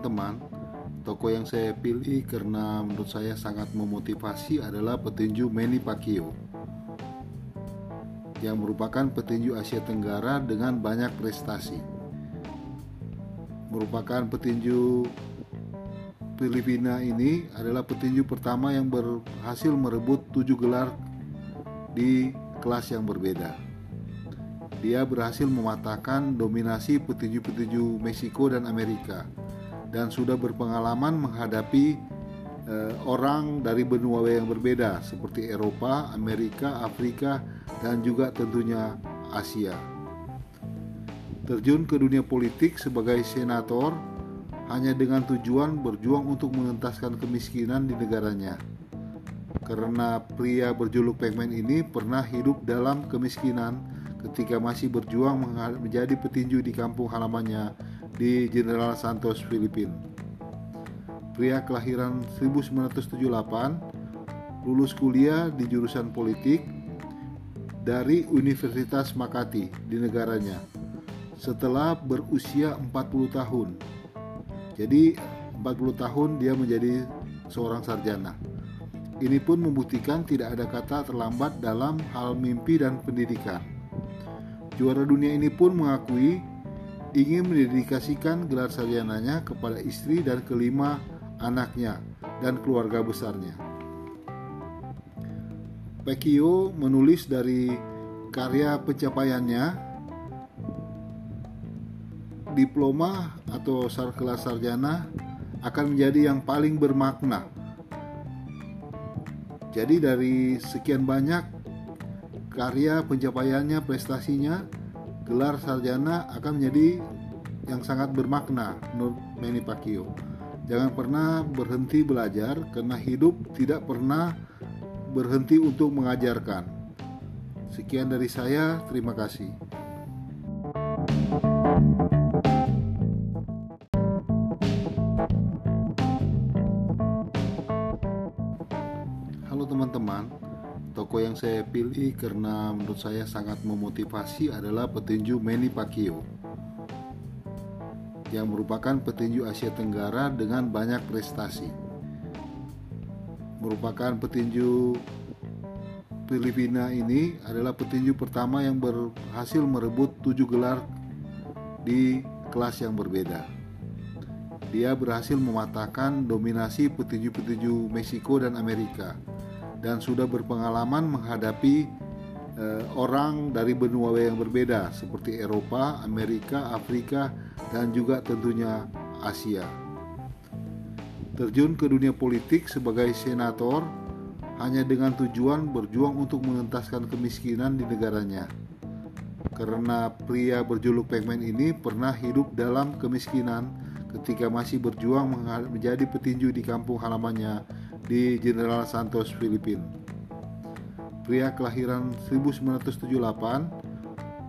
teman-teman, toko yang saya pilih karena menurut saya sangat memotivasi adalah petinju Manny Pacquiao yang merupakan petinju Asia Tenggara dengan banyak prestasi. Merupakan petinju Filipina ini adalah petinju pertama yang berhasil merebut tujuh gelar di kelas yang berbeda. Dia berhasil mematahkan dominasi petinju-petinju Meksiko dan Amerika dan sudah berpengalaman menghadapi eh, orang dari benua yang berbeda seperti Eropa, Amerika, Afrika, dan juga tentunya Asia. Terjun ke dunia politik sebagai senator hanya dengan tujuan berjuang untuk mengentaskan kemiskinan di negaranya. Karena pria berjuluk Pacman ini pernah hidup dalam kemiskinan ketika masih berjuang menjadi petinju di kampung halamannya di General Santos, Filipina. Pria kelahiran 1978, lulus kuliah di jurusan politik dari Universitas Makati di negaranya setelah berusia 40 tahun. Jadi 40 tahun dia menjadi seorang sarjana. Ini pun membuktikan tidak ada kata terlambat dalam hal mimpi dan pendidikan. Juara dunia ini pun mengakui ingin mendedikasikan gelar sarjananya kepada istri dan kelima anaknya dan keluarga besarnya. Pekio menulis dari karya pencapaiannya diploma atau kelas sarjana akan menjadi yang paling bermakna. Jadi dari sekian banyak karya pencapaiannya, prestasinya, gelar sarjana akan menjadi yang sangat bermakna menurut Manny Pacquiao. Jangan pernah berhenti belajar karena hidup tidak pernah berhenti untuk mengajarkan. Sekian dari saya, terima kasih. Halo teman-teman, Toko yang saya pilih karena menurut saya sangat memotivasi adalah petinju Manny Pacquiao yang merupakan petinju Asia Tenggara dengan banyak prestasi. Merupakan petinju Filipina ini adalah petinju pertama yang berhasil merebut tujuh gelar di kelas yang berbeda. Dia berhasil mematahkan dominasi petinju-petinju Meksiko dan Amerika dan sudah berpengalaman menghadapi uh, orang dari benua yang berbeda seperti Eropa, Amerika, Afrika, dan juga tentunya Asia. Terjun ke dunia politik sebagai senator hanya dengan tujuan berjuang untuk mengentaskan kemiskinan di negaranya. Karena pria berjuluk Pacman ini pernah hidup dalam kemiskinan ketika masih berjuang menjadi petinju di kampung halamannya di General Santos, Filipina. Pria kelahiran 1978,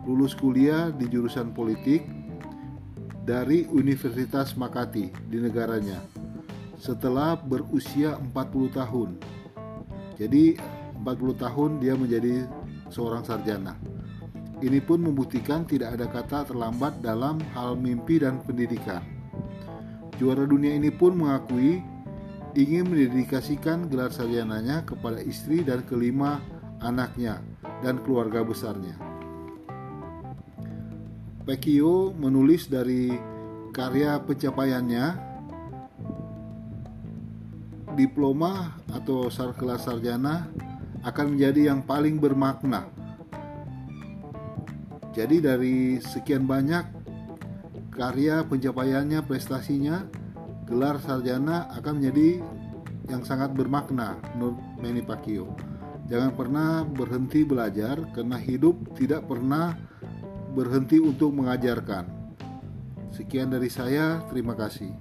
lulus kuliah di jurusan politik dari Universitas Makati di negaranya setelah berusia 40 tahun. Jadi 40 tahun dia menjadi seorang sarjana. Ini pun membuktikan tidak ada kata terlambat dalam hal mimpi dan pendidikan. Juara dunia ini pun mengakui ingin mendedikasikan gelar sarjananya kepada istri dan kelima anaknya dan keluarga besarnya. Pekio menulis dari karya pencapaiannya diploma atau kelas sarjana akan menjadi yang paling bermakna. Jadi dari sekian banyak karya pencapaiannya, prestasinya, gelar sarjana akan menjadi yang sangat bermakna menurut Manny Pacquiao. Jangan pernah berhenti belajar karena hidup tidak pernah berhenti untuk mengajarkan. Sekian dari saya, terima kasih.